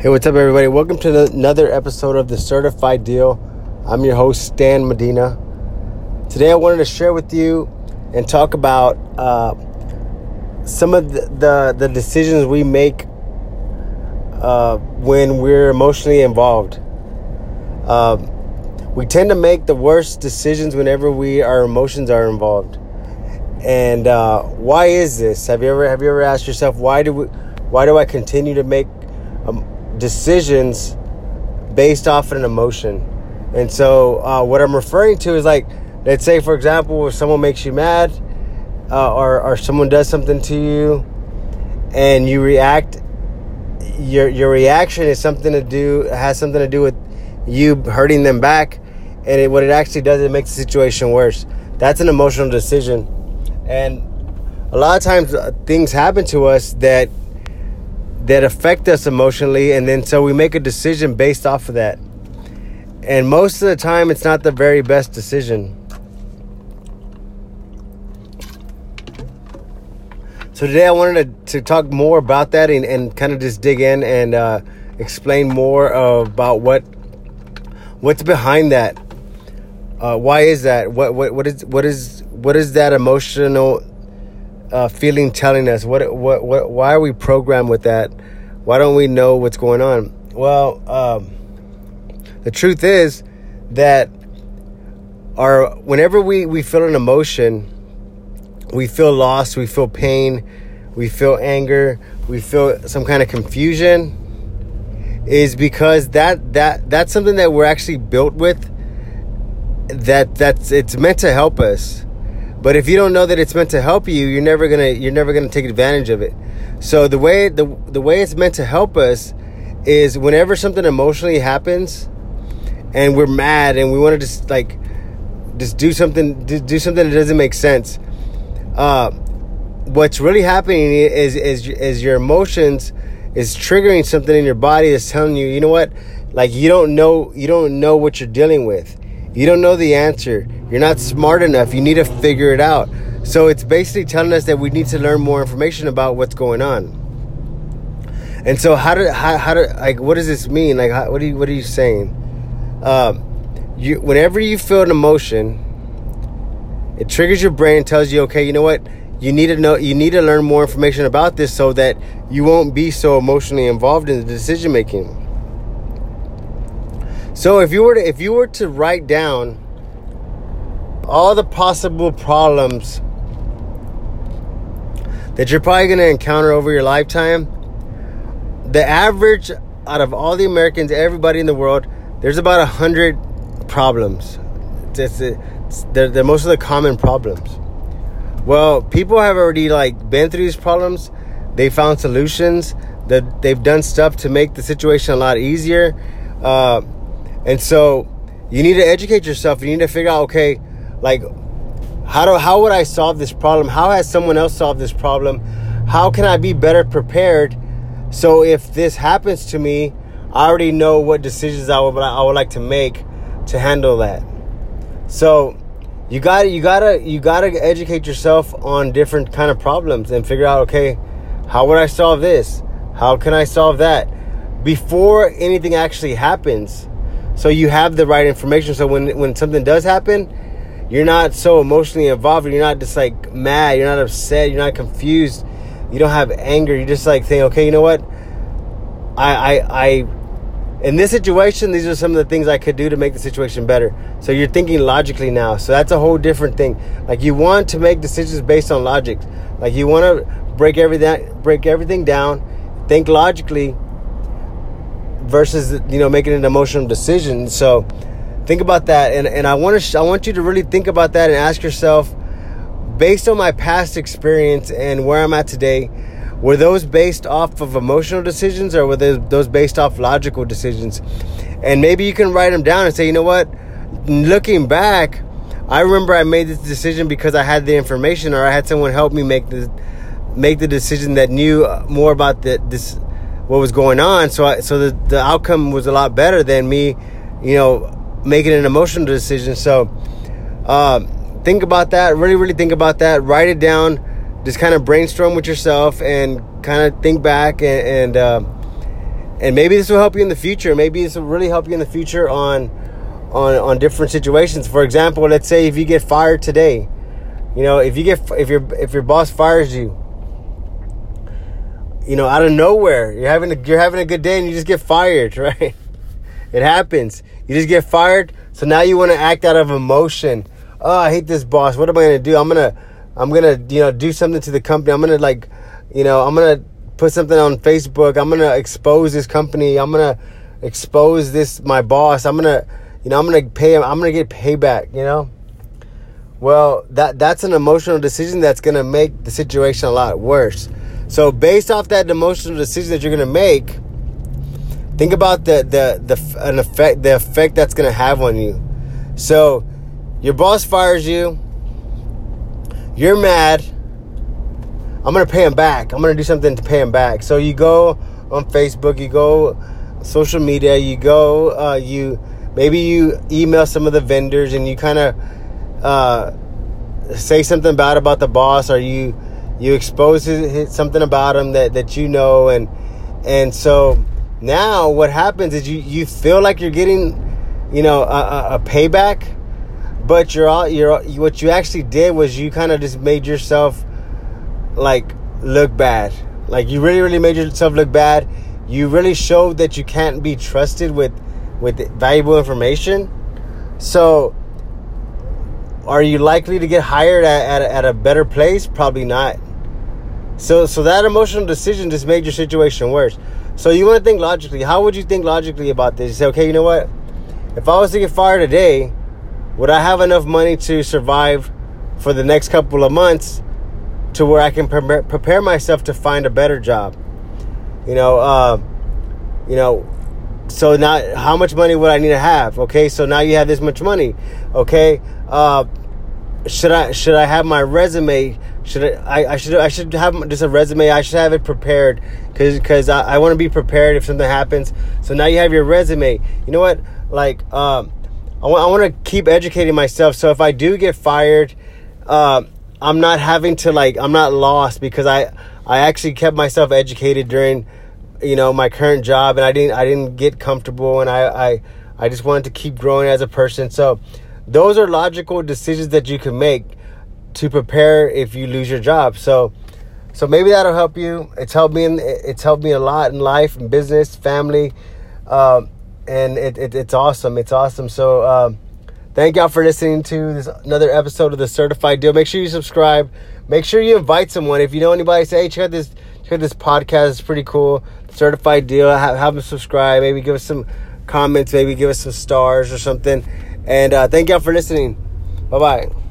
Hey, what's up, everybody? Welcome to another episode of The Certified Deal. I'm your host, Stan Medina. Today, I wanted to share with you and talk about uh, some of the, the, the, decisions we make uh, when we're emotionally involved. Uh, we tend to make the worst decisions whenever we our emotions are involved. And uh, why is this? Have you ever have you ever asked yourself why do we, why do I continue to make um, decisions based off an emotion. And so, uh, what I'm referring to is like, let's say, for example, if someone makes you mad, uh, or or someone does something to you, and you react, your your reaction is something to do has something to do with you hurting them back, and it, what it actually does, it makes the situation worse. That's an emotional decision, and a lot of times uh, things happen to us that that affect us emotionally and then so we make a decision based off of that. And most of the time it's not the very best decision. So today i wanted to, to talk more about that and, and kind of just dig in and uh, explain more about what what's behind that. Uh, why is that? What, what what is what is what is that emotional uh, feeling telling us? What, what, what, why are we programmed with that? Why don't we know what's going on? Well, um, the truth is that our whenever we, we feel an emotion, we feel lost, we feel pain, we feel anger, we feel some kind of confusion, is because that that that's something that we're actually built with. That that's it's meant to help us but if you don't know that it's meant to help you, you're never gonna you're never gonna take advantage of it. So the way the the way it's meant to help us is whenever something emotionally happens, and we're mad and we want to just like just do something do something that doesn't make sense. Uh, what's really happening is is is your emotions is triggering something in your body that's telling you, you know what, like you don't know you don't know what you're dealing with. You don't know the answer. You're not smart enough. You need to figure it out. So it's basically telling us that we need to learn more information about what's going on. And so how do how, how do like what does this mean? Like how, what are you what are you saying? Um, you whenever you feel an emotion, it triggers your brain, tells you, okay, you know what? You need to know you need to learn more information about this so that you won't be so emotionally involved in the decision making. So if you were to if you were to write down all the possible problems that you're probably going to encounter over your lifetime, the average out of all the Americans, everybody in the world, there's about a hundred problems. It's, it's, they're, they're most of the common problems. Well, people have already like been through these problems. They found solutions. That they've done stuff to make the situation a lot easier. Uh, and so you need to educate yourself. You need to figure out, okay, like how do how would I solve this problem? How has someone else solved this problem? How can I be better prepared? So if this happens to me, I already know what decisions I would I would like to make to handle that. So you got to you got to you got to educate yourself on different kind of problems and figure out okay, how would I solve this? How can I solve that? Before anything actually happens so you have the right information. So when when something does happen, you're not so emotionally involved. You're not just like mad. You're not upset. You're not confused. You don't have anger. You're just like saying, okay, you know what? I I I in this situation, these are some of the things I could do to make the situation better. So you're thinking logically now. So that's a whole different thing. Like you want to make decisions based on logic. Like you want to break everything break everything down, think logically, versus you know making an emotional decision. So think about that, and and I want to sh- I want you to really think about that and ask yourself, based on my past experience and where I'm at today, were those based off of emotional decisions or were those based off logical decisions? And maybe you can write them down and say, you know what, looking back. I remember I made this decision because I had the information or I had someone help me make the make the decision that knew more about the this what was going on. So I, so the the outcome was a lot better than me, you know, making an emotional decision. So uh, think about that. Really, really think about that. Write it down. Just kind of brainstorm with yourself and kind of think back and and, uh, and maybe this will help you in the future. Maybe this will really help you in the future on on on different situations. For example, let's say if you get fired today, you know, if you get if your if your boss fires you, you know, out of nowhere, you're having a, you're having a good day and you just get fired, right? It happens. You just get fired, so now you want to act out of emotion. Oh, I hate this boss. What am I gonna do? I'm gonna I'm gonna you know do something to the company. I'm gonna like you know I'm gonna put something on Facebook. I'm gonna expose this company. I'm gonna expose this my boss. I'm gonna you know I'm gonna pay him. I'm gonna get payback. You know. Well, that that's an emotional decision that's gonna make the situation a lot worse. So based off that emotional decision that you're gonna make, think about the the the an effect the effect that's gonna have on you. So your boss fires you. You're mad. I'm gonna pay him back. I'm gonna do something to pay him back. So you go on Facebook, you go social media, you go, uh, you maybe you email some of the vendors and you kind of uh, say something bad about the boss, or you you expose something about him that that you know, and and so now what happens is you you feel like you're getting, you know, a, a payback, but you're all you're what you actually did was you kind of just made yourself like look bad. Like you really, really made yourself look bad. You really showed that you can't be trusted with with valuable information. So, are you likely to get hired at, at, at a better place? Probably not. So, so that emotional decision just made your situation worse. So you want to think logically. How would you think logically about this? You say, okay, you know what? If I was to get fired today, would I have enough money to survive for the next couple of months to where I can pre- prepare myself to find a better job. You know, uh, you know, so now how much money would I need to have? Okay, so now you have this much money. Okay, uh, should I should I have my resume? Should I, I, I should I should have just a resume. I should have it prepared because because I, I want to be prepared if something happens. So now you have your resume. You know what? Like um, I want I want to keep educating myself. So if I do get fired. Uh, I'm not having to like I'm not lost because I I actually kept myself educated during you know my current job and I didn't I didn't get comfortable and I I I just wanted to keep growing as a person. So those are logical decisions that you can make to prepare if you lose your job. So so maybe that'll help you. It's helped me in, it's helped me a lot in life and business, family. Um, and it, it, it's awesome. It's awesome. So um, Thank y'all for listening to this another episode of the Certified Deal. Make sure you subscribe. Make sure you invite someone. If you know anybody, say, hey, check out this check out this podcast. It's pretty cool. Certified Deal. Have, have them subscribe. Maybe give us some comments. Maybe give us some stars or something. And uh, thank y'all for listening. Bye bye.